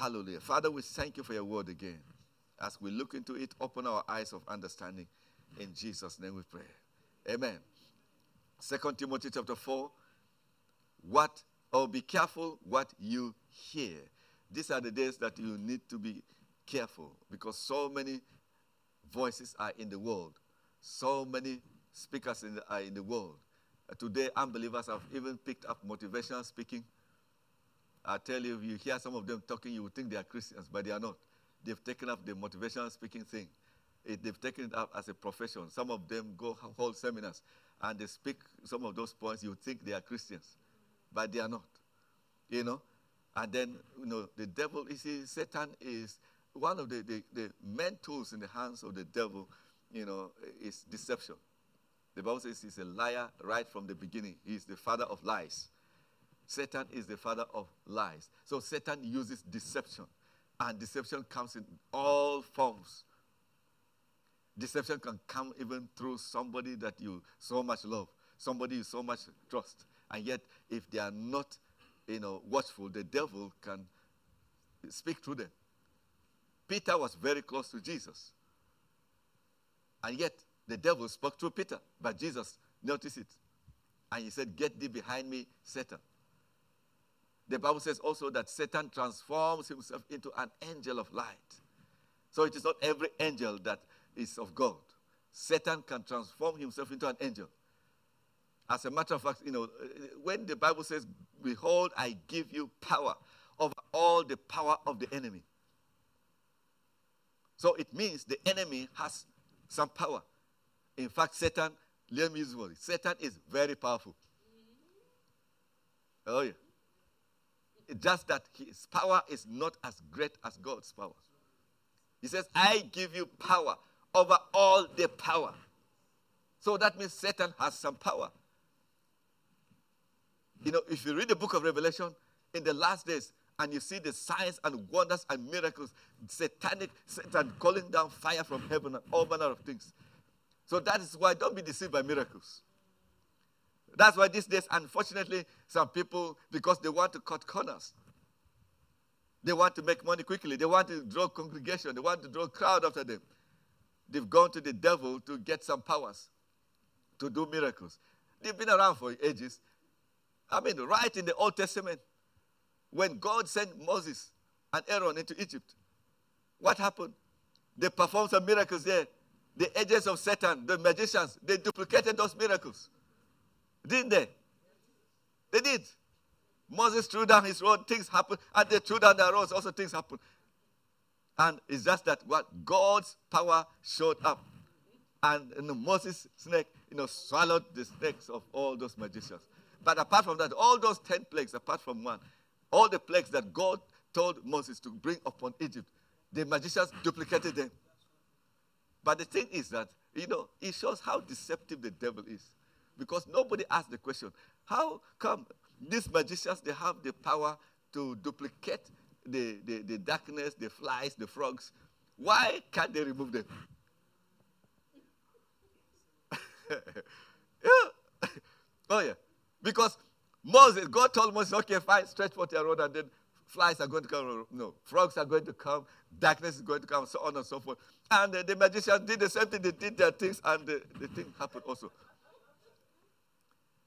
Hallelujah. Father, we thank you for your word again. As we look into it, open our eyes of understanding. In Jesus' name we pray. Amen. Second Timothy chapter 4. What, oh, be careful what you hear. These are the days that you need to be careful because so many voices are in the world. So many speakers in the, are in the world. Uh, today, unbelievers have even picked up motivational speaking. I tell you, if you hear some of them talking, you would think they are Christians, but they are not. They've taken up the motivational speaking thing. It, they've taken it up as a profession. Some of them go hold seminars and they speak some of those points. You think they are Christians, but they are not. You know? And then, you know, the devil, you see, Satan is one of the, the, the main tools in the hands of the devil, you know, is deception. The Bible says he's a liar right from the beginning. He's the father of lies. Satan is the father of lies. So Satan uses deception. And deception comes in all forms. Deception can come even through somebody that you so much love, somebody you so much trust. And yet, if they are not, you know, watchful, the devil can speak through them. Peter was very close to Jesus. And yet, the devil spoke through Peter, but Jesus noticed it. And he said, Get thee behind me, Satan. The Bible says also that Satan transforms himself into an angel of light. So it is not every angel that is of God. Satan can transform himself into an angel. As a matter of fact, you know, when the Bible says, Behold, I give you power over all the power of the enemy. So it means the enemy has some power. In fact, Satan, let me use. Satan is very powerful. Oh, yeah. Just that his power is not as great as God's power. He says, I give you power over all the power. So that means Satan has some power. You know, if you read the book of Revelation, in the last days, and you see the signs and wonders and miracles, satanic Satan calling down fire from heaven and all manner of things. So that is why don't be deceived by miracles. That's why these days, unfortunately, some people, because they want to cut corners, they want to make money quickly, they want to draw congregation, they want to draw crowd after them. They've gone to the devil to get some powers, to do miracles. They've been around for ages. I mean, right in the Old Testament, when God sent Moses and Aaron into Egypt, what happened? They performed some miracles there. The agents of Satan, the magicians, they duplicated those miracles. Didn't they? They did. Moses threw down his rod, things happened, and they threw down their rods, also things happened. And it's just that what God's power showed up. And you know, Moses' snake, you know, swallowed the snakes of all those magicians. But apart from that, all those ten plagues, apart from one, all the plagues that God told Moses to bring upon Egypt, the magicians duplicated them. But the thing is that, you know, it shows how deceptive the devil is. Because nobody asked the question, how come these magicians, they have the power to duplicate the, the, the darkness, the flies, the frogs? Why can't they remove them? yeah. Oh, yeah. Because Moses, God told Moses, okay, fine, stretch forth your rod, and then flies are going to come. No, frogs are going to come, darkness is going to come, so on and so forth. And uh, the magicians did the same thing, they did their things, and the, the thing happened also.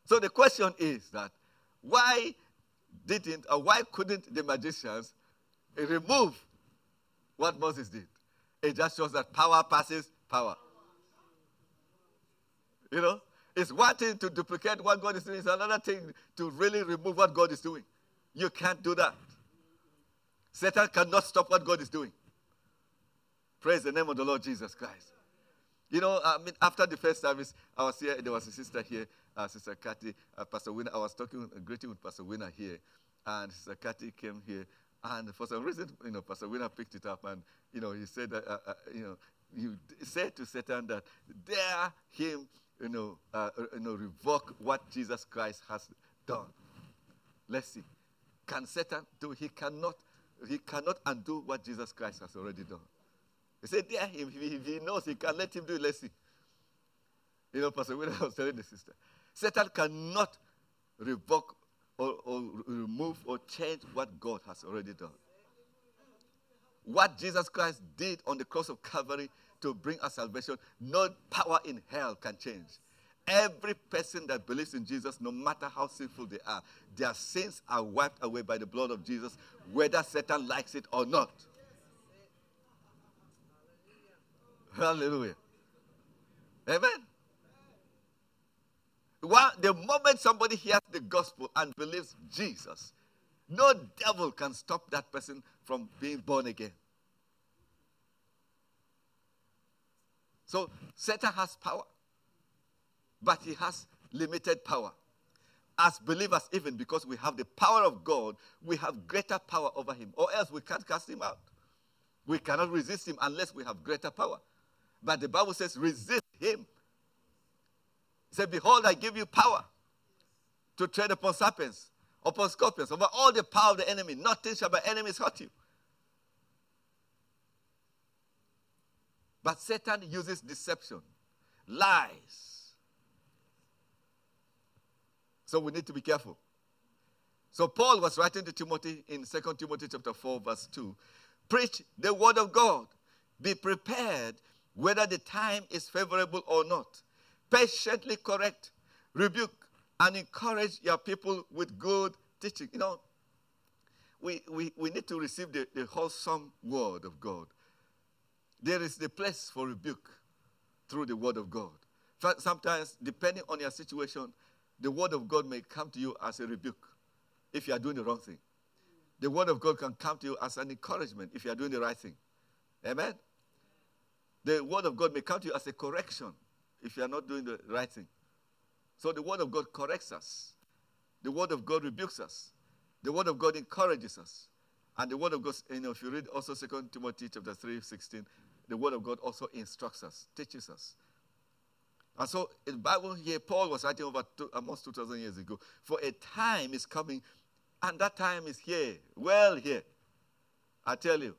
So the question is that why didn't or why couldn't the magicians remove what Moses did? It just shows that power passes power. You know? It's one thing to duplicate what God is doing, it's another thing to really remove what God is doing. You can't do that. Satan cannot stop what God is doing. Praise the name of the Lord Jesus Christ. You know, I mean, after the first service, I was here, there was a sister here, uh, Sister Kathy, uh, Pastor Winner. I was talking, uh, greeting with Pastor Winner here, and Sister Kathy came here, and for some reason, you know, Pastor Winner picked it up, and, you know, he said uh, uh, you know, you said to Satan that dare him you know, uh, you know, revoke what Jesus Christ has done. Let's see. Can Satan do? He cannot. He cannot undo what Jesus Christ has already done. He said, "Dare him. If he knows, he can let him do it. Let's see." You know, Pastor William was telling the sister, Satan cannot revoke or, or remove or change what God has already done. what Jesus Christ did on the cross of Calvary to bring us salvation, no power in hell can change. Every person that believes in Jesus, no matter how sinful they are, their sins are wiped away by the blood of Jesus, whether Satan likes it or not. Hallelujah. Amen. Well, the moment somebody hears the gospel and believes Jesus, no devil can stop that person from being born again. So Satan has power, but he has limited power. As believers, even because we have the power of God, we have greater power over him, or else we can't cast him out. We cannot resist him unless we have greater power. But the Bible says, resist him. Said, Behold, I give you power to tread upon serpents, upon scorpions, over all the power of the enemy. Nothing shall by enemies hurt you. But Satan uses deception, lies. So we need to be careful. So Paul was writing to Timothy in 2 Timothy chapter 4, verse 2. Preach the word of God. Be prepared whether the time is favorable or not. Patiently correct, rebuke, and encourage your people with good teaching. You know, we, we, we need to receive the, the wholesome word of God. There is the place for rebuke through the word of God. Sometimes, depending on your situation, the word of God may come to you as a rebuke if you are doing the wrong thing. The word of God can come to you as an encouragement if you are doing the right thing. Amen? The word of God may come to you as a correction if you are not doing the right thing. So the word of God corrects us. The word of God rebukes us. The word of God encourages us. And the word of God, you know, if you read also 2 Timothy chapter 3, 16, the word of God also instructs us, teaches us. And so in Bible here, Paul was writing over two, almost 2,000 years ago. For a time is coming, and that time is here, well here. I tell you,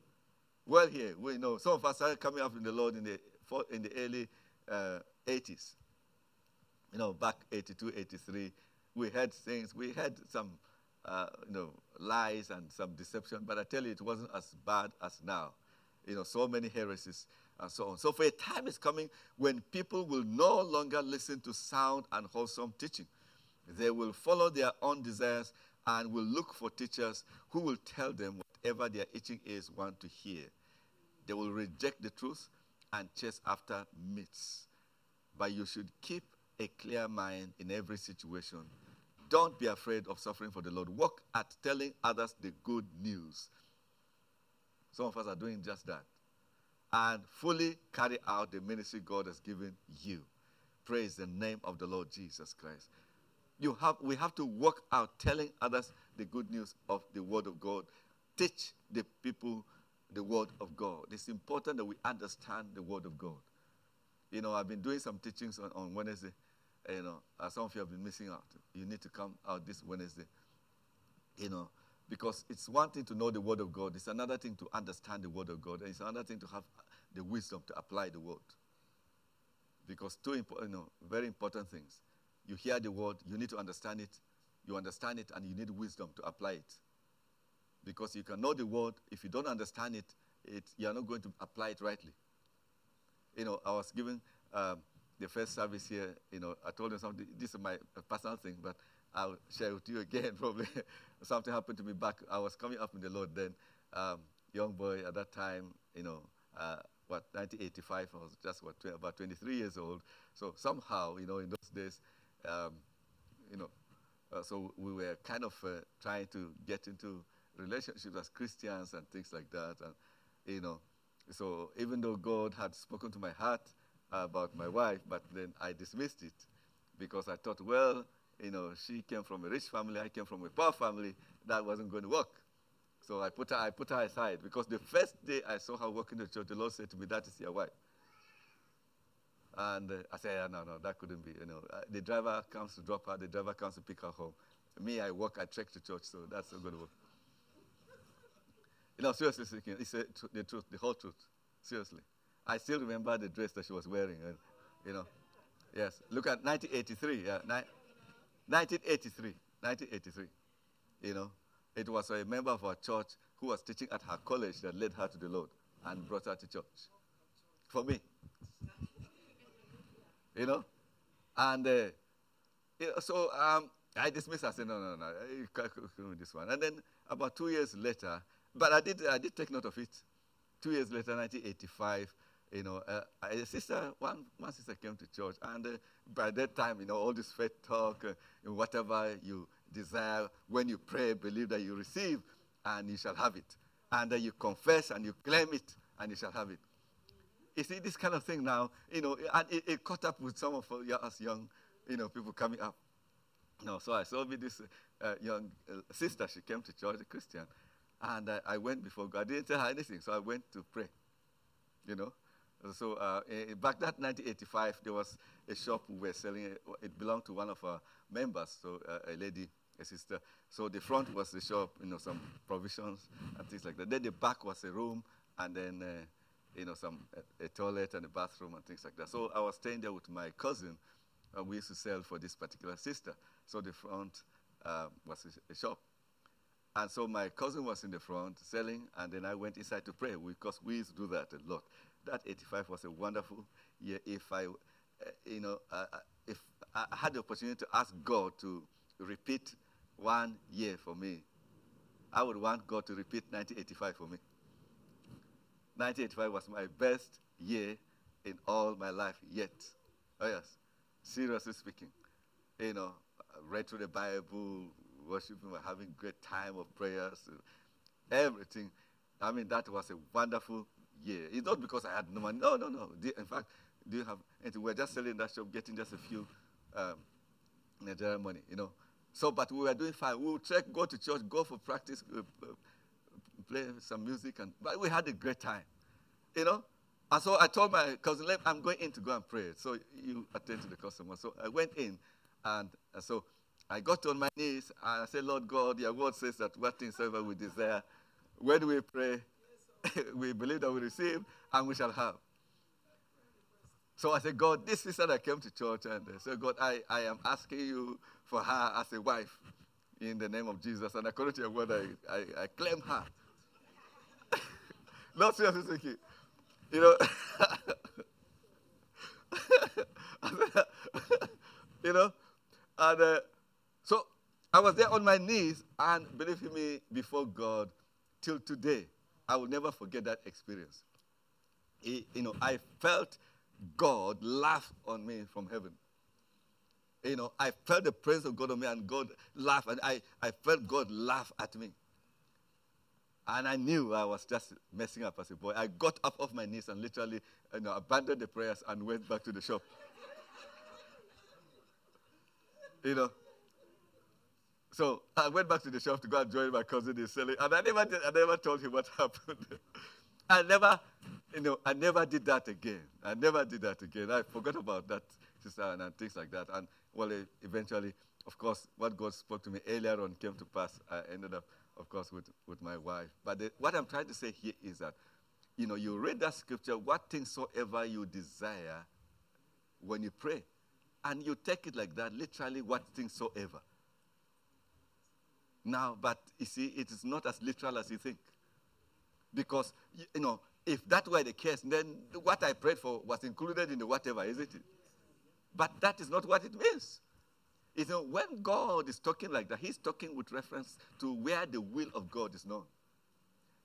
well here. We know some of us started coming up in the Lord in the, in the early uh, 80s. You know, back 82, 83, we had things, we had some, uh, you know, lies and some deception, but I tell you, it wasn't as bad as now you know, so many heresies and so on. So for a time is coming when people will no longer listen to sound and wholesome teaching. They will follow their own desires and will look for teachers who will tell them whatever their itching ears want to hear. They will reject the truth and chase after myths. But you should keep a clear mind in every situation. Don't be afraid of suffering for the Lord. Work at telling others the good news. Some of us are doing just that. And fully carry out the ministry God has given you. Praise the name of the Lord Jesus Christ. You have, we have to work out telling others the good news of the Word of God. Teach the people the Word of God. It's important that we understand the Word of God. You know, I've been doing some teachings on, on Wednesday. You know, some of you have been missing out. You need to come out this Wednesday. You know, because it's one thing to know the Word of God, it's another thing to understand the Word of God, and it's another thing to have the wisdom to apply the Word. Because two impo- you know, very important things. You hear the Word, you need to understand it, you understand it, and you need wisdom to apply it. Because you can know the Word, if you don't understand it, it you are not going to apply it rightly. You know, I was given um, the first service here, you know, I told them something, this is my personal thing, but I'll share with you again probably. Something happened to me back. I was coming up in the Lord then. Um, young boy at that time, you know, uh, what, 1985, I was just what, about 23 years old. So somehow, you know, in those days, um, you know, uh, so we were kind of uh, trying to get into relationships as Christians and things like that. And, you know, so even though God had spoken to my heart about my wife, but then I dismissed it because I thought, well, you know, she came from a rich family, I came from a poor family. That wasn't going to work. So I put her, I put her aside because the first day I saw her walking the church, the Lord said to me, "That is your wife." And uh, I said, yeah, "No, no, that couldn't be." You know, uh, the driver comes to drop her, the driver comes to pick her home. Me, I walk, I trek to church, so that's not going to work. You know, seriously speaking, it's the truth, the whole truth. Seriously, I still remember the dress that she was wearing, and you know, yes. Look at 1983. Yeah, 1983. 1983. You know, it was a member of our church who was teaching at her college that led her to the Lord and brought her to church. For me. you know? And uh, you know, so um, I dismissed her. I said, no, no, no, you can't this one. And then about two years later, but I did, I did take note of it. Two years later, 1985, you know, uh, a sister, one, one sister came to church, and uh, by that time, you know, all this faith talk, uh, whatever you desire, when you pray, believe that you receive, and you shall have it. And then you confess and you claim it, and you shall have it. You see, this kind of thing now, you know, and it, it caught up with some of us young, you know, people coming up. No, so I saw with this uh, young uh, sister. She came to church, a Christian, and uh, I went before God. I didn't tell her anything, so I went to pray. You know, so uh, eh, back that 1985, there was a shop we were selling. It belonged to one of our members, so uh, a lady, a sister. So the front was the shop, you know, some provisions and things like that. Then the back was a room, and then uh, you know some a, a, toilet and a bathroom and things like that. So I was staying there with my cousin. and we used to sell for this particular sister. So the front uh, was a, a shop. And so my cousin was in the front selling, and then I went inside to pray because we used to do that a lot that 85 was a wonderful year. If I, uh, you know, uh, if I had the opportunity to ask God to repeat one year for me, I would want God to repeat 1985 for me. 1985 was my best year in all my life yet. Oh, yes. Seriously speaking. You know, read through the Bible, worshiping, we're having great time of prayers, everything. I mean, that was a wonderful year. it's not because I had no money. No, no, no. In fact, do you have anything? We're just selling that shop, getting just a few um, Nigerian money, you know. So, but we were doing fine. We would check, go to church, go for practice, uh, uh, play some music, and but we had a great time, you know. And so I told my cousin, I'm going in to go and pray. So you attend to the customer. So I went in, and uh, so I got on my knees and I said, Lord God, your word says that what things ever we desire, when we pray? we believe that we receive and we shall have. So I said, God, this sister that I came to church, and I said, God, I, I am asking you for her as a wife in the name of Jesus. And according to your word, I, I, I claim her. Not seriously speaking. You know, you know, and uh, I was there on my knees, and believe me, before God, till today, I will never forget that experience. You know, I felt God laugh on me from heaven. You know, I felt the presence of God on me and God laughed, and I, I felt God laugh at me. And I knew I was just messing up as a boy. I got up off my knees and literally you know, abandoned the prayers and went back to the shop. you know, so I went back to the shop to go and join my cousin in selling, and I never, did, I never told him what happened. I never, you know, I never did that again. I never did that again. I forgot about that sister and, and things like that. And well, eventually, of course, what God spoke to me earlier on came to pass. I ended up, of course, with, with my wife. But the, what I'm trying to say here is that, you know, you read that scripture, what things soever you desire when you pray. And you take it like that, literally, what things soever. Now, but you see, it is not as literal as you think. Because, you know, if that were the case, then what I prayed for was included in the whatever, isn't it? But that is not what it means. You know, when God is talking like that, He's talking with reference to where the will of God is known.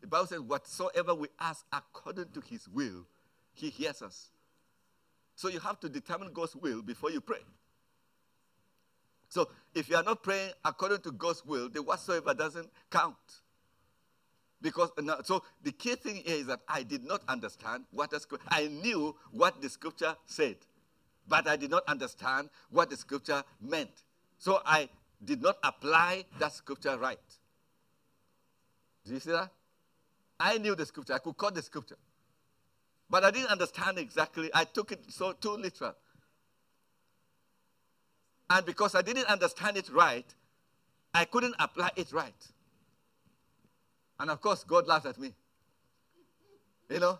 The Bible says, Whatsoever we ask according to His will, He hears us. So you have to determine God's will before you pray. So if you are not praying according to God's will, the whatsoever doesn't count. Because so the key thing here is that I did not understand what the scripture. I knew what the scripture said, but I did not understand what the scripture meant. So I did not apply that scripture right. Do you see that? I knew the scripture. I could quote the scripture. But I didn't understand exactly. I took it so too literal. And because I didn't understand it right, I couldn't apply it right. And of course, God laughed at me. You know?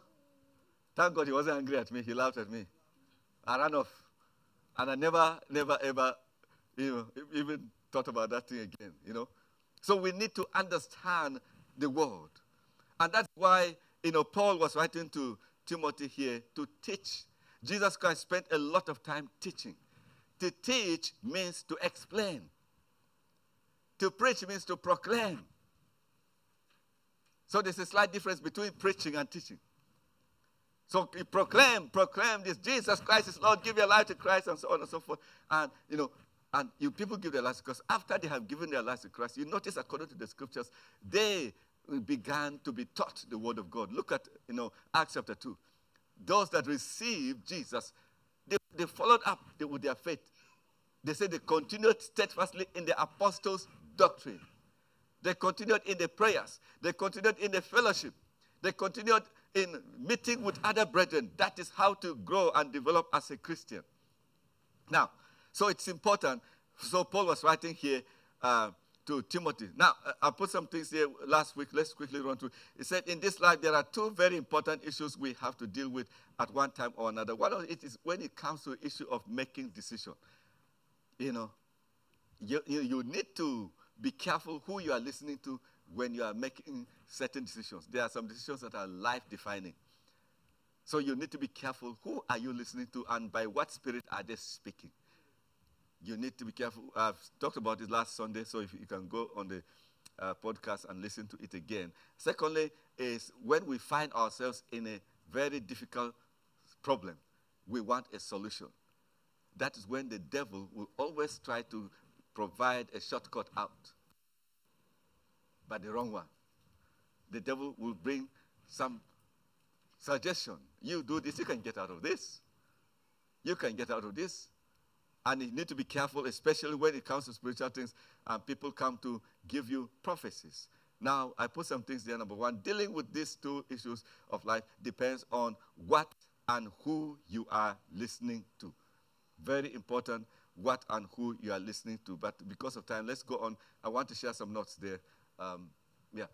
Thank God he wasn't angry at me. He laughed at me. I ran off. And I never, never, ever, you know, even thought about that thing again, you know? So we need to understand the word. And that's why, you know, Paul was writing to Timothy here to teach. Jesus Christ spent a lot of time teaching. To teach means to explain. To preach means to proclaim. So there's a slight difference between preaching and teaching. So proclaim, proclaim this Jesus Christ is Lord, give your life to Christ, and so on and so forth. And you know, and you people give their lives to Christ. After they have given their lives to Christ, you notice according to the scriptures, they began to be taught the word of God. Look at you know Acts chapter 2. Those that received Jesus, they, they followed up with their faith. They said they continued steadfastly in the apostles' doctrine. They continued in the prayers. They continued in the fellowship. They continued in meeting with other brethren. That is how to grow and develop as a Christian. Now, so it's important. So Paul was writing here uh, to Timothy. Now, I put some things here last week. Let's quickly run through. He said, in this life, there are two very important issues we have to deal with at one time or another. One of it is when it comes to issue of making decision. You know, you, you, you need to be careful who you are listening to when you are making certain decisions. There are some decisions that are life defining. So you need to be careful who are you listening to and by what spirit are they speaking. You need to be careful. I've talked about it last Sunday, so if you can go on the uh, podcast and listen to it again. Secondly, is when we find ourselves in a very difficult problem, we want a solution. That is when the devil will always try to provide a shortcut out, but the wrong one. The devil will bring some suggestion. You do this, you can get out of this. You can get out of this. And you need to be careful, especially when it comes to spiritual things and people come to give you prophecies. Now, I put some things there. Number one, dealing with these two issues of life depends on what and who you are listening to. Very important what and who you are listening to. But because of time, let's go on. I want to share some notes there. Um, yeah.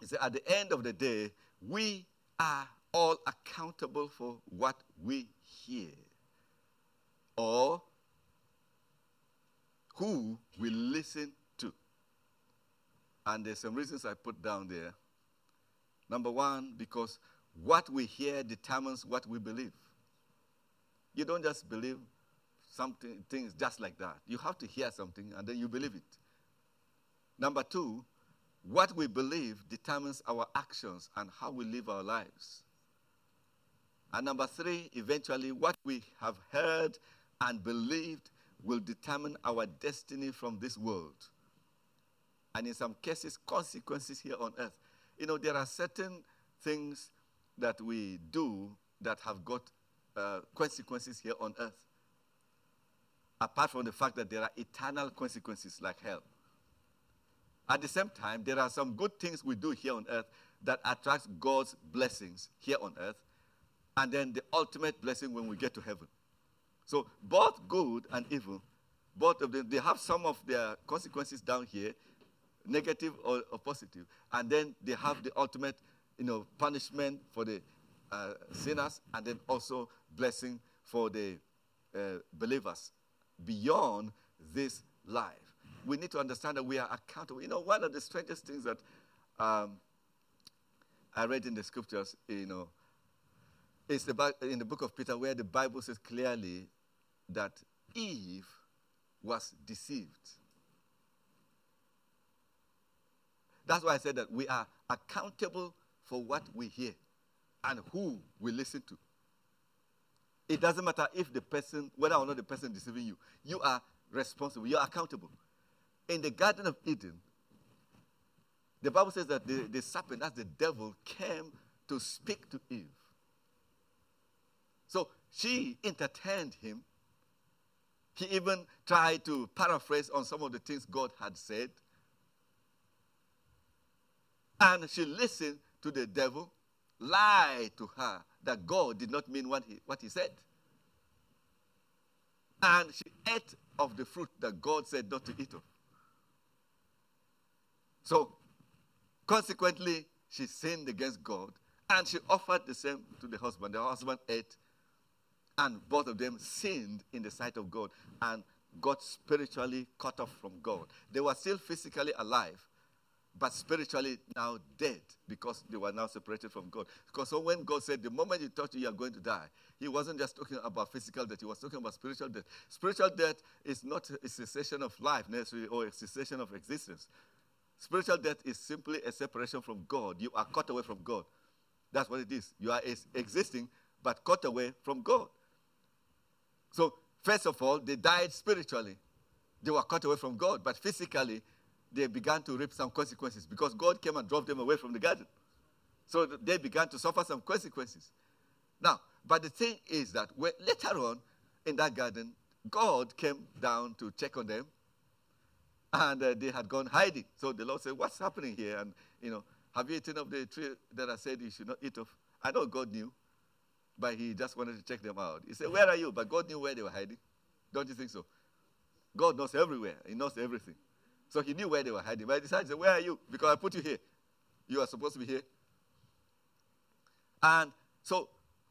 He said, at the end of the day, we are all accountable for what we hear or who we listen to. And there's some reasons I put down there. Number one, because what we hear determines what we believe. You don't just believe something things just like that. You have to hear something and then you believe it. Number two, what we believe determines our actions and how we live our lives. And number three, eventually, what we have heard and believed will determine our destiny from this world. And in some cases, consequences here on earth. You know, there are certain things that we do that have got uh, consequences here on earth apart from the fact that there are eternal consequences like hell. At the same time, there are some good things we do here on earth that attracts God's blessings here on earth, and then the ultimate blessing when we get to heaven. So both good and evil, both of them, they have some of their consequences down here, negative or, or positive, and then they have the ultimate, you know, punishment for the uh, sinners, and then also blessing for the uh, believers beyond this life. We need to understand that we are accountable. You know, one of the strangest things that um, I read in the scriptures, you know, is about in the book of Peter where the Bible says clearly that Eve was deceived. That's why I said that we are accountable for what we hear and who we listen to. It doesn't matter if the person, whether or not the person deceiving you, you are responsible, you are accountable. In the Garden of Eden, the Bible says that the, the serpent, that's the devil, came to speak to Eve. So she entertained him. He even tried to paraphrase on some of the things God had said. And she listened to the devil lie to her that God did not mean what he, what he said. And she ate of the fruit that God said not to eat of. So, consequently, she sinned against God and she offered the same to the husband. The husband ate, and both of them sinned in the sight of God and got spiritually cut off from God. They were still physically alive, but spiritually now dead because they were now separated from God. Because so when God said, the moment you touch you are going to die, he wasn't just talking about physical death, he was talking about spiritual death. Spiritual death is not a cessation of life necessarily or a cessation of existence. Spiritual death is simply a separation from God. You are cut away from God. That's what it is. You are existing, but cut away from God. So, first of all, they died spiritually. They were cut away from God, but physically, they began to reap some consequences because God came and drove them away from the garden. So they began to suffer some consequences. Now, but the thing is that when, later on in that garden, God came down to check on them, and uh, they had gone hiding. So the Lord said, "What's happening here?" And you know, have you eaten of the tree that I said you should not eat of? I know God knew, but He just wanted to check them out. He said, "Where are you?" But God knew where they were hiding. Don't you think so? God knows everywhere. He knows everything. So he knew where they were hiding. But he decided, Where are you? Because I put you here. You are supposed to be here. And so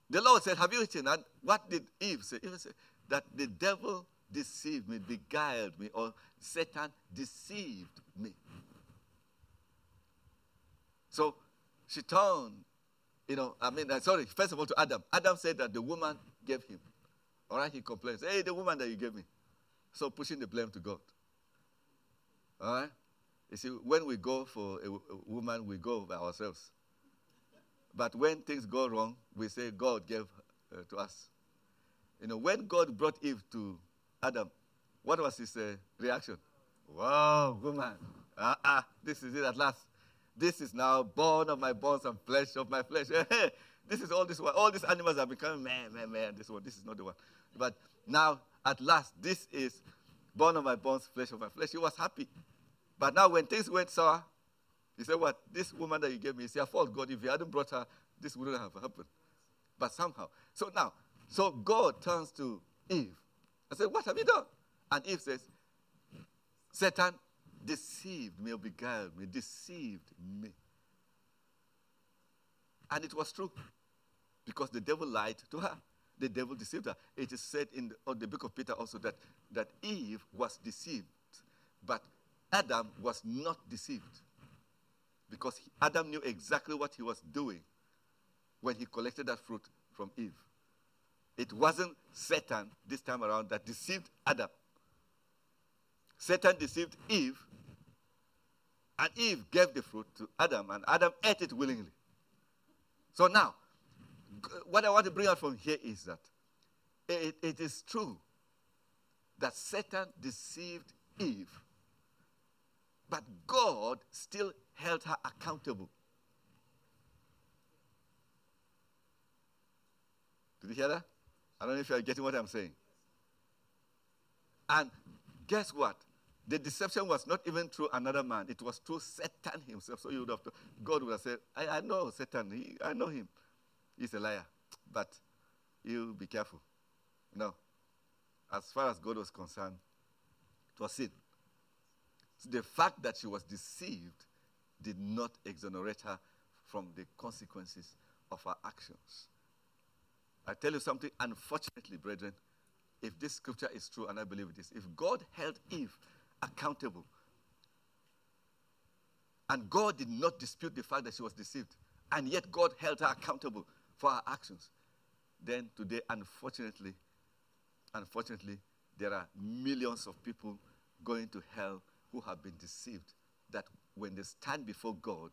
the Lord said, Have you eaten? And what did Eve say? Eve said that the devil deceived me, beguiled me, or Satan deceived me. So she turned, you know, I mean, uh, sorry, first of all to Adam. Adam said that the woman gave him. All right, he complains, Hey, the woman that you gave me. So pushing the blame to God. All right? You see, when we go for a, a woman, we go by ourselves. But when things go wrong, we say God gave uh, to us. You know, when God brought Eve to Adam, what was his uh, reaction? Wow, woman. Ah, uh-uh, this is it at last. This is now bone of my bones and flesh of my flesh. this is all this one. All these animals are becoming man, man, man. This one, this is not the one. But now, at last, this is bone of my bones, flesh of my flesh. He was happy. But now when things went sour, he said, What? This woman that you gave me, it's your fault, God. If you hadn't brought her, this wouldn't have happened. But somehow. So now, so God turns to Eve and said, What have you done? And Eve says, Satan deceived me or beguiled me, deceived me. And it was true. Because the devil lied to her. The devil deceived her. It is said in the, the book of Peter also that, that Eve was deceived. But Adam was not deceived because he, Adam knew exactly what he was doing when he collected that fruit from Eve. It wasn't Satan this time around that deceived Adam. Satan deceived Eve, and Eve gave the fruit to Adam, and Adam ate it willingly. So now, what I want to bring out from here is that it, it is true that Satan deceived Eve but God still held her accountable. Did you hear that? I don't know if you're getting what I'm saying. And guess what? The deception was not even through another man, it was through Satan himself. So you would have to, God would have said, I, I know Satan, he, I know him. He's a liar. But you be careful. No. As far as God was concerned, it was sin the fact that she was deceived did not exonerate her from the consequences of her actions. I tell you something, unfortunately, brethren, if this scripture is true, and I believe it is, if God held Eve accountable, and God did not dispute the fact that she was deceived, and yet God held her accountable for her actions, then today, unfortunately, unfortunately, there are millions of people going to hell who have been deceived that when they stand before God,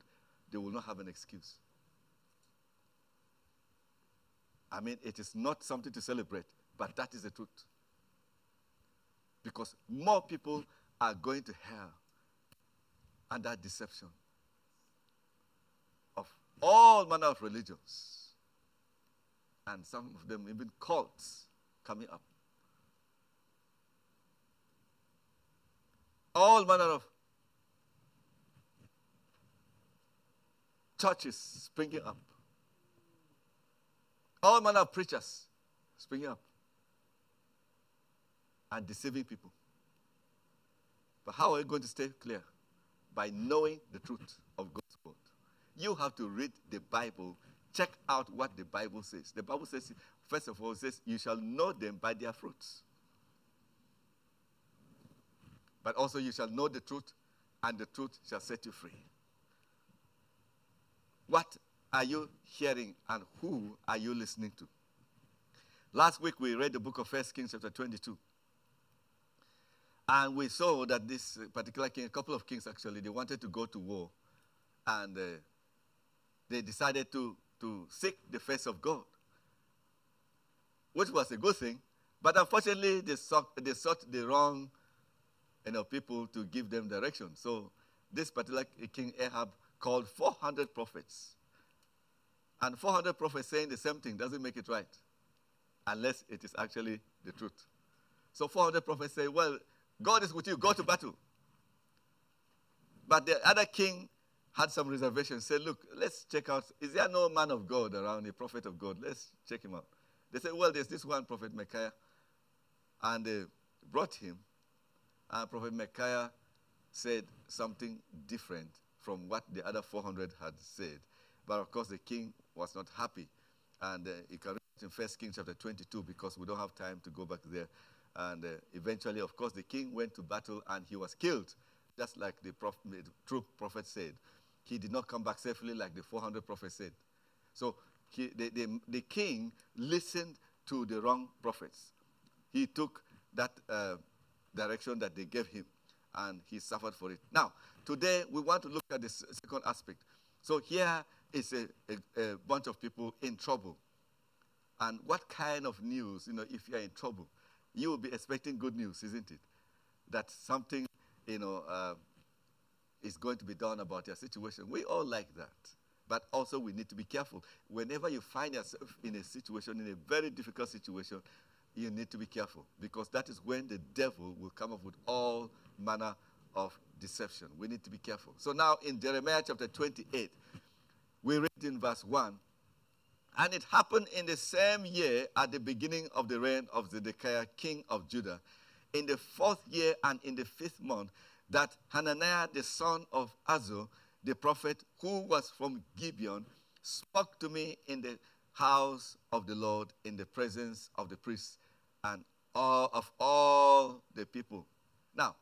they will not have an excuse. I mean, it is not something to celebrate, but that is the truth. Because more people are going to hell under deception of all manner of religions, and some of them even cults coming up. all manner of churches springing up, all manner of preachers springing up and deceiving people. But how are you going to stay clear? By knowing the truth of God's word. You have to read the Bible, check out what the Bible says. The Bible says, first of all, says, You shall know them by their fruits. But also you shall know the truth, and the truth shall set you free. What are you hearing and who are you listening to? Last week we read the book of First Kings chapter 22. And we saw that this particular king, a couple of kings actually, they wanted to go to war. And uh, they decided to, to seek the face of God, which was a good thing. But unfortunately, they sought, they sought the wrong you know, people to give them direction. So this particular king Ahab called 400 prophets. And 400 prophets saying the same thing doesn't make it right, unless it is actually the truth. So 400 prophets say, Well, God is with you, go to battle. But the other king had some reservations, said, Look, let's check out, is there no man of God around, a prophet of God? Let's check him out. They said, Well, there's this one prophet, Micaiah. And they brought him. And Prophet Micaiah said something different from what the other 400 had said. But of course, the king was not happy. And uh, you can read in 1 Kings chapter 22 because we don't have time to go back there. And uh, eventually, of course, the king went to battle and he was killed, just like the, prof- the true prophet said. He did not come back safely like the 400 prophets said. So he, the, the, the, king listened to the wrong prophets. He took that uh, direction that they gave him and he suffered for it. Now, today we want to look at the second aspect. So here is a, a, a bunch of people in trouble. And what kind of news, you know, if you're in trouble, you will be expecting good news, isn't it? That something, you know, uh, is going to be done about your situation. We all like that. But also, we need to be careful. Whenever you find yourself in a situation, in a very difficult situation, you need to be careful because that is when the devil will come up with all manner of deception. We need to be careful. So now in Jeremiah chapter 28, we read in verse 1 And it happened in the same year at the beginning of the reign of Zedekiah, king of Judah, in the fourth year and in the fifth month, that Hananiah the son of Azur, the prophet who was from Gibeon, spoke to me in the house of the Lord in the presence of the priests and all of all the people. Now,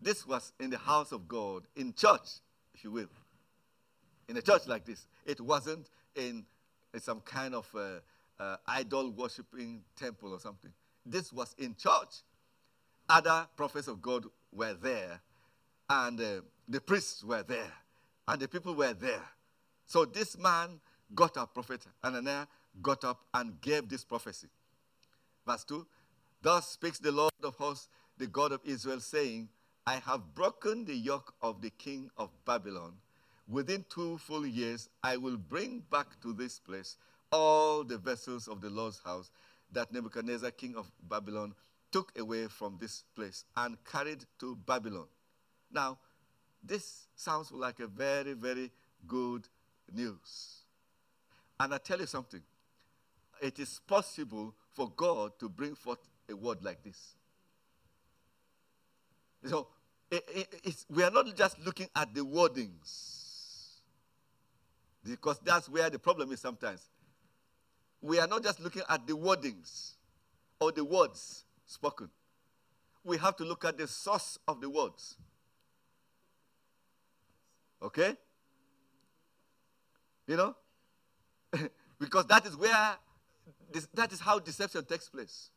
this was in the house of God, in church, if you will. In a church like this. It wasn't in, in some kind of uh, uh, idol worshiping temple or something. This was in church. Other prophets of God were there, and uh, the priests were there, and the people were there. So this man got up, prophet Ananiah got up and gave this prophecy. Verse 2 Thus speaks the Lord of hosts, the God of Israel, saying, I have broken the yoke of the king of Babylon. Within two full years, I will bring back to this place all the vessels of the Lord's house that Nebuchadnezzar, king of Babylon, took away from this place and carried to Babylon. Now, this sounds like a very, very good news. And I tell you something it is possible for God to bring forth a word like this. So, it, it, we are not just looking at the wordings, because that's where the problem is sometimes. We are not just looking at the wordings or the words spoken. We have to look at the source of the words. Okay? You know? because that is where, this, that is how deception takes place.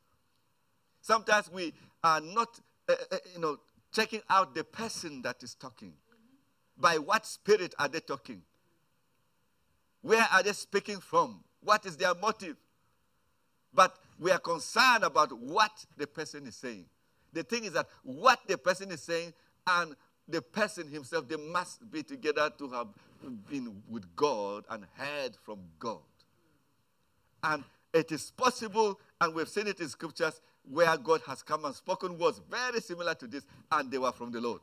Sometimes we are not, uh, uh, you know, checking out the person that is talking. By what spirit are they talking? Where are they speaking from? What is their motive? But we are concerned about what the person is saying. The thing is that what the person is saying and the person himself, they must be together to have been with God and heard from God. And it is possible, and we've seen it in scriptures, where God has come and spoken words very similar to this, and they were from the Lord.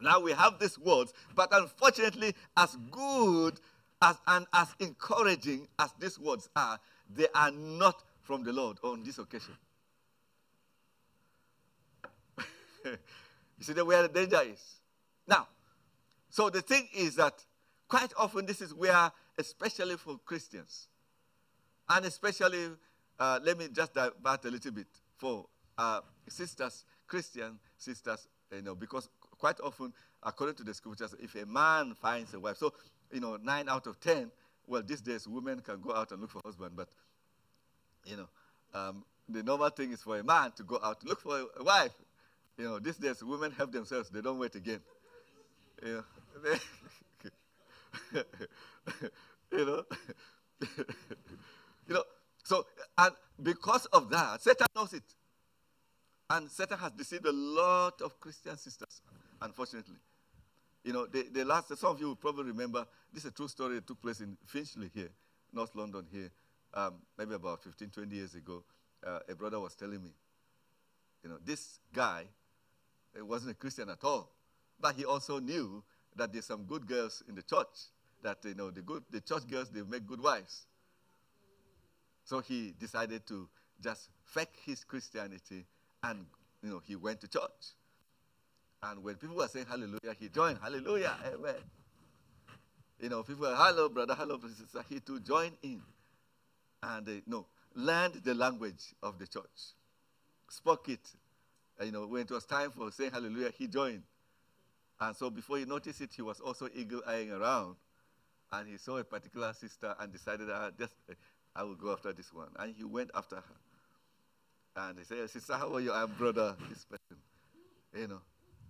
Now we have these words, but unfortunately, as good as, and as encouraging as these words are, they are not from the Lord on this occasion. you see where the danger is. Now, so the thing is that quite often this is where, especially for Christians, and especially uh, let me just divert a little bit for uh, sisters, Christian sisters, you know, because quite often, according to the scriptures, if a man finds a wife, so you know, nine out of ten, well, these days women can go out and look for husband, but, you know, um, the normal thing is for a man to go out to look for a wife. You know, these days women help themselves; they don't wait again. You know, you know, you know. So, and because of that, Satan knows it, and Satan has deceived a lot of Christian sisters, unfortunately. You know, the, last, some of you will probably remember, this is a true story that took place in Finchley here, North London here, um, maybe about 15, 20 years ago. Uh, a brother was telling me, you know, this guy uh, wasn't a Christian at all, but he also knew that there's some good girls in the church, that, you know, the, good, the church girls, they make good wives. So he decided to just fake his Christianity and, you know, he went to church. And when people were saying hallelujah, he joined. Hallelujah. Amen. You know, people were, hello, brother, hello, sister. He too joined in. And, uh, no, learned the language of the church, spoke it. And, you know, when it was time for saying hallelujah, he joined. And so before he noticed it, he was also eagle eyeing around. And he saw a particular sister and decided, ah, just, I will go after this one. And he went after her. And he said, Sister, how are you? I'm brother, this person. You know,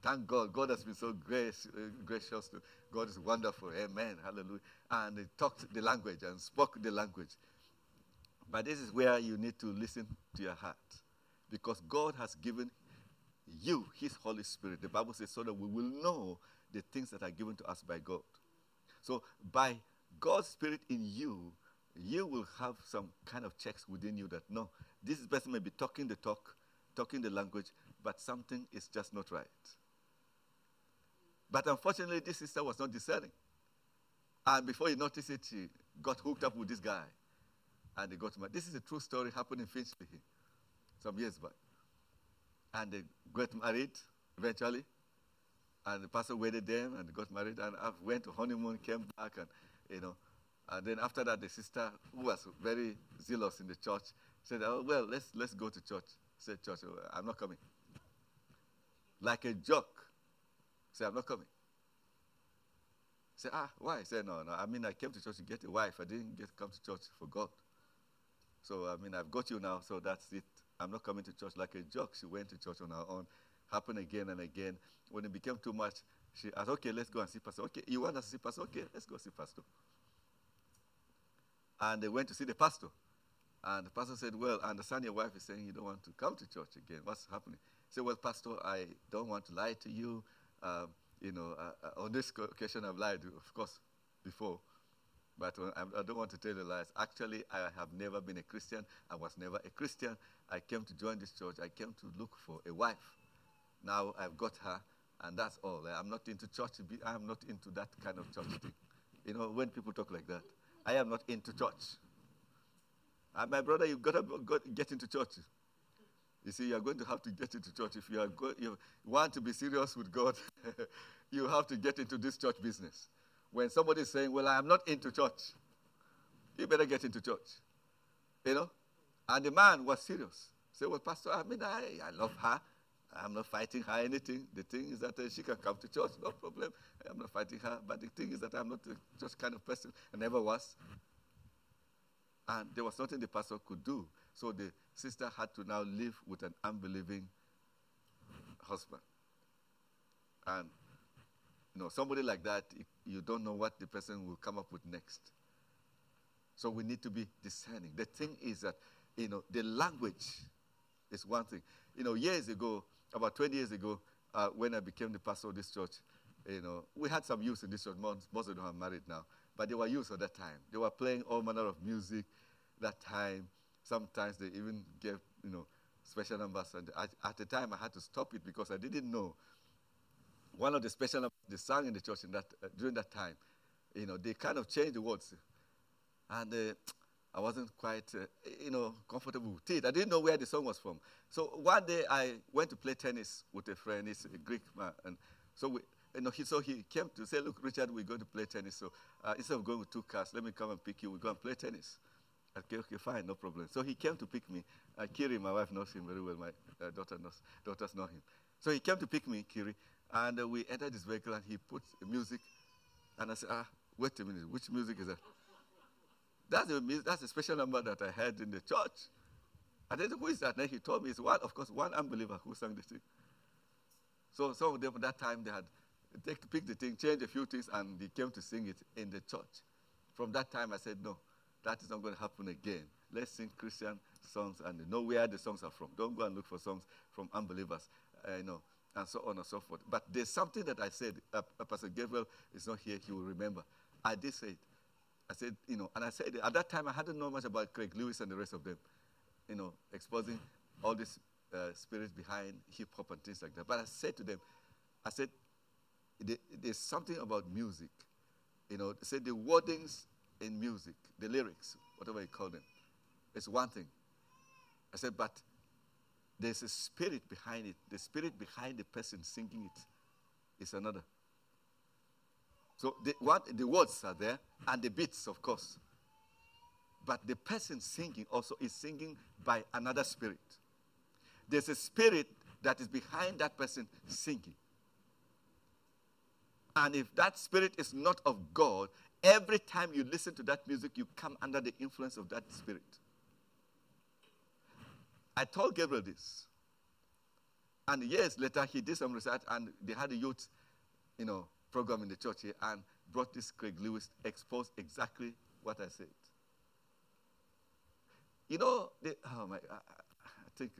Thank God. God has been so grace, uh, gracious. To, God is wonderful. Amen. Hallelujah. And he talked the language and spoke the language. But this is where you need to listen to your heart. Because God has given you his Holy Spirit. The Bible says so that we will know the things that are given to us by God. So by God's Spirit in you, you will have some kind of checks within you that no, this person may be talking the talk, talking the language, but something is just not right. But unfortunately, this sister was not discerning. And before you notice it, she got hooked up with this guy. And they got married. This is a true story happened in Finchley some years back. And they got married eventually. And the pastor wedded them and got married. And I went to honeymoon, came back, and you know. And then after that, the sister, who was very zealous in the church, said, "Oh well, let's let's go to church." said, "Church, I'm not coming." Like a joke, Say, I'm not coming. Say, ah, why? Say, no, no. I mean, I came to church to get a wife. I didn't get come to church for God. So, I mean, I've got you now, so that's it. I'm not coming to church like a joke. She went to church on her own. Happened again and again. When it became too much, she asked, okay, let's go and see Pastor. Okay, you want to see Pastor? Okay, let's go see Pastor. And they went to see the pastor. And the pastor said, Well, I understand your wife is saying you don't want to come to church again. What's happening? He said, Well, Pastor, I don't want to lie to you. Um, you know, uh, uh, on this occasion I've lied, of course, before. But I don't want to tell you lies. Actually, I have never been a Christian. I was never a Christian. I came to join this church. I came to look for a wife. Now I've got her, and that's all. I'm not into church. I'm not into that kind of church thing. You know, when people talk like that, I am not into church. And my brother, you've got to get into church. You see, you're going to have to get into church. If you, go- you want to be serious with God, you have to get into this church business. When somebody is saying, Well, I am not into church, you better get into church. You know? And the man was serious. Say, Well, Pastor, I mean, I, I love her. I'm not fighting her anything. The thing is that uh, she can come to church, no problem. I'm not fighting her. But the thing is that I'm not a church kind of person. I never was. And there was nothing the pastor could do. So the sister had to now live with an unbelieving husband. And you know, somebody like that, you don't know what the person will come up with next. So we need to be discerning. The thing is that, you know, the language is one thing. You know, years ago, about 20 years ago, uh, when I became the pastor of this church, you know, we had some youth in this church. Most, most of them are married now. But they were youth at that time. They were playing all manner of music that time. Sometimes they even gave, you know, special numbers. And at, at the time, I had to stop it because I didn't know. One of the special numbers they sang in the church in that, uh, during that time, you know, they kind of changed the words. And uh, I wasn't quite, uh, you know, comfortable with it. I didn't know where the song was from. So one day I went to play tennis with a friend. He's a Greek man. And so we, you know, he, so he came to say, look, Richard, we're going to play tennis. So uh, instead of going with two cars, let me come and pick you. We'll go and play tennis. Okay, okay, fine, no problem. So he came to pick me. Uh, Kiri, my wife knows him very well. My uh, daughter knows, daughters know him. So he came to pick me, Kiri, and uh, we entered his vehicle and he put music. And I said, ah, Wait a minute, which music is that? That's a, that's a special number that I heard in the church. I know who is that. Then he told me it's one, of course, one unbeliever who sang the thing. So some of them at that time they had picked the thing, changed a few things, and they came to sing it in the church. From that time, I said, no, that is not going to happen again. Let's sing Christian songs and know where the songs are from. Don't go and look for songs from unbelievers, you know, and so on and so forth. But there's something that I said. Uh, uh, Pastor Gabriel is not here; he will remember. I did say it. I said, you know, and I said at that time I hadn't known much about Craig Lewis and the rest of them, you know, exposing all these uh, spirits behind hip hop and things like that. But I said to them, I said, there's something about music. You know, They said the wordings in music, the lyrics, whatever you call them, it's one thing. I said, but there's a spirit behind it. The spirit behind the person singing it is another. So the, what, the words are there and the beats, of course. But the person singing also is singing by another spirit. There's a spirit that is behind that person singing. And if that spirit is not of God, every time you listen to that music, you come under the influence of that spirit. I told Gabriel this. And years later, he did some research and they had a youth, you know, program in the church here and brought this Craig Lewis, exposed exactly what I said. You know, they, oh my, I, I think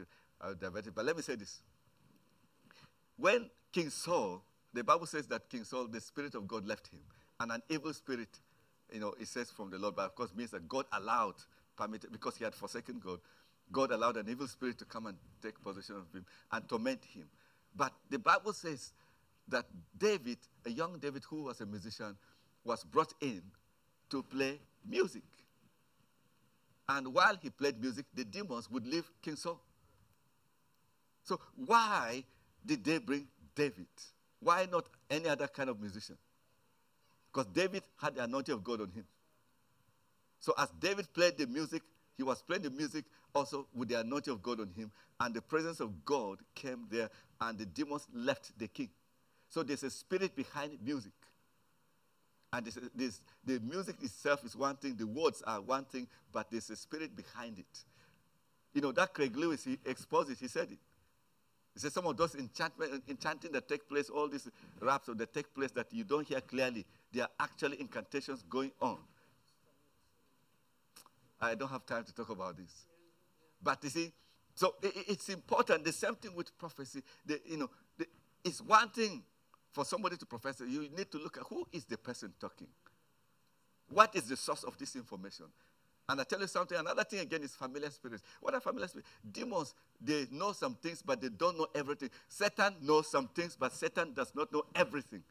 I'll divert it, but let me say this. When King Saul the Bible says that King Saul, the Spirit of God left him, and an evil spirit, you know, it says from the Lord, but of course means that God allowed, permitted, because he had forsaken God, God allowed an evil spirit to come and take possession of him and torment him. But the Bible says that David, a young David who was a musician, was brought in to play music. And while he played music, the demons would leave King Saul. So why did they bring David? Why not any other kind of musician? Because David had the anointing of God on him. So as David played the music, he was playing the music also with the anointing of God on him, and the presence of God came there, and the demons left the king. So there's a spirit behind music. And this, this, the music itself is one thing, the words are one thing, but there's a spirit behind it. You know, that Craig Lewis, he exposed it, he said it. He said some of those enchantment, enchanting that take place, all these raps that take place that you don't hear clearly, they are actually incantations going on. I don't have time to talk about this. But you see, so it's important. The same thing with prophecy. The, you know, the, it's one thing for somebody to prophesy. You need to look at who is the person talking. What is the source of this information? And I tell you something, another thing again is familiar spirits. What are familiar spirits? Demons, they know some things, but they don't know everything. Satan knows some things, but Satan does not know everything.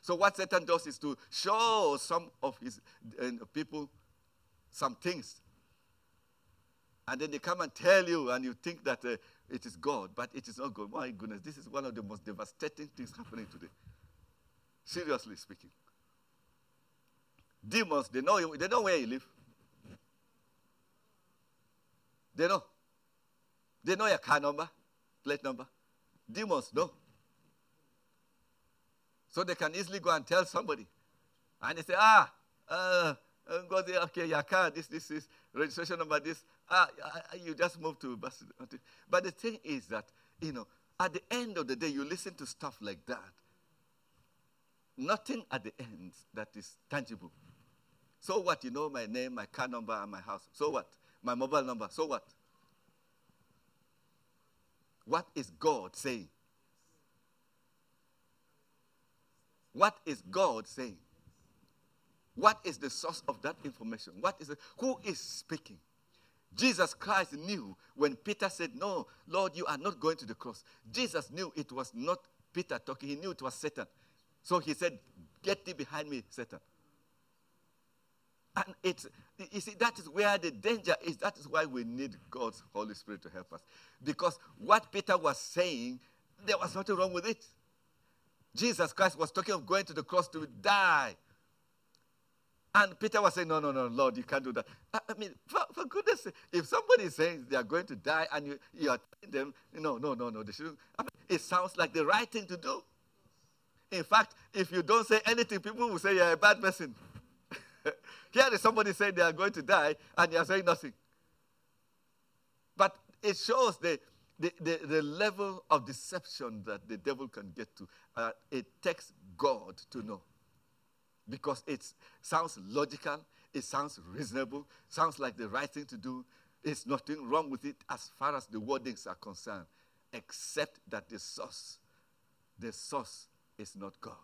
So what Satan does is to show some of his uh, people some things. And then they come and tell you, and you think that uh, it is God, but it is not God. My goodness, this is one of the most devastating things happening today. Seriously speaking. Demons, they know, you, they know where you live. They know. They know your car number, plate number. Demons know. So they can easily go and tell somebody. And they say, ah, uh, uh go there, okay, your car, this, this is registration number, this. Ah, you just moved to But the thing is that, you know, at the end of the day, you listen to stuff like that. Nothing at the end that is tangible. So what? You know my name, my car number, and my house. So what? my mobile number. So what? What is God saying? What is God saying? What is the source of that information? What is it? Who is speaking? Jesus Christ knew when Peter said, No, Lord, you are not going to the cross. Jesus knew it was not Peter talking, he knew it was Satan. So he said, Get thee behind me, Satan. And it's, you see, that is where the danger is. That is why we need God's Holy Spirit to help us. Because what Peter was saying, there was nothing wrong with it. Jesus Christ was talking of going to the cross to die. And Peter was saying, No, no, no, Lord, you can't do that. I, mean, for, for, goodness sake, if somebody is saying they are going to die and you, you are telling them, no, no, no, no, they shouldn't. I mean, it sounds like the right thing to do. In fact, if you don't say anything, people will say you're a bad person. Here is somebody saying they are going to die, and you are saying nothing. But it shows the, the, the, the level of deception that the devil can get to. Uh, it takes God to know. Because it sounds logical, it sounds reasonable, sounds like the right thing to do. There's nothing wrong with it as far as the wordings are concerned, except that the source, the source is not God.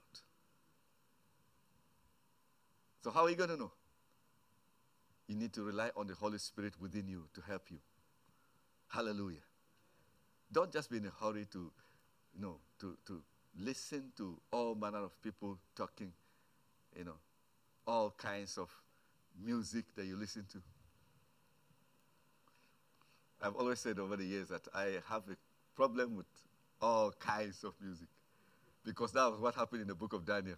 So, how are you going to know? You need to rely on the Holy Spirit within you to help you. Hallelujah. Don't just be in a hurry to, you know, to, to listen to all manner of people talking, you know, all kinds of music that you listen to. I've always said over the years that I have a problem with all kinds of music because that was what happened in the book of Daniel.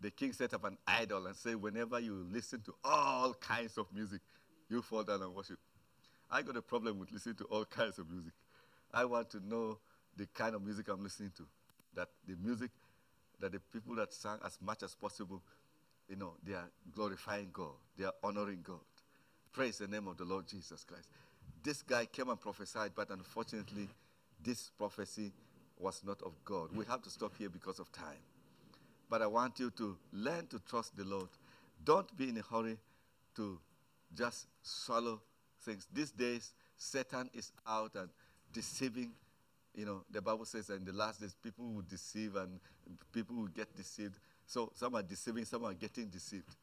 The king set up an idol and said, whenever you listen to all kinds of music, you fall down and worship. I got a problem with listening to all kinds of music. I want to know the kind of music I'm listening to. That the music, that the people that sang as much as possible, you know, they are glorifying God, they are honoring God. Praise the name of the Lord Jesus Christ. This guy came and prophesied, but unfortunately, this prophecy was not of God. We have to stop here because of time. But I want you to learn to trust the Lord. Don't be in a hurry to just swallow things. These days, Satan is out and deceiving. You know, the Bible says in the last days, people will deceive and people will get deceived. So some are deceiving, some are getting deceived.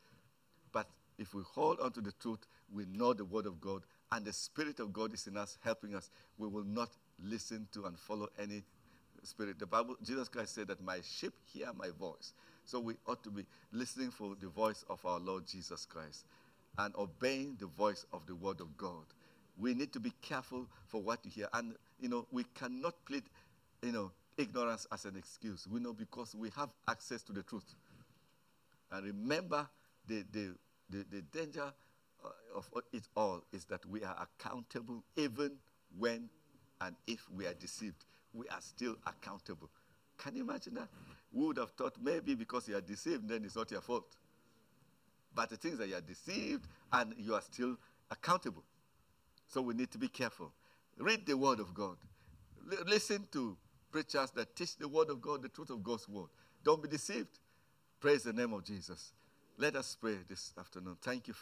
But if we hold on to the truth, we know the Word of God, and the Spirit of God is in us, helping us. We will not listen to and follow any spirit. The Bible, Jesus Christ said that my sheep hear my voice. So we ought to be listening for the voice of our Lord Jesus Christ and obeying the voice of the Word of God. We need to be careful for what you hear. And, you know, we cannot plead, you know, ignorance as an excuse. We know because we have access to the truth. And remember, the, the, the, the danger uh, of it all is that we are accountable even when and if we are deceived. We are still accountable. Can you imagine that? We would have thought maybe because you are deceived, then it's not your fault. But the things that you are deceived and you are still accountable. So we need to be careful. Read the Word of God. L- listen to preachers that teach the Word of God, the truth of God's Word. Don't be deceived. Praise the name of Jesus. Let us pray this afternoon. Thank you, Father.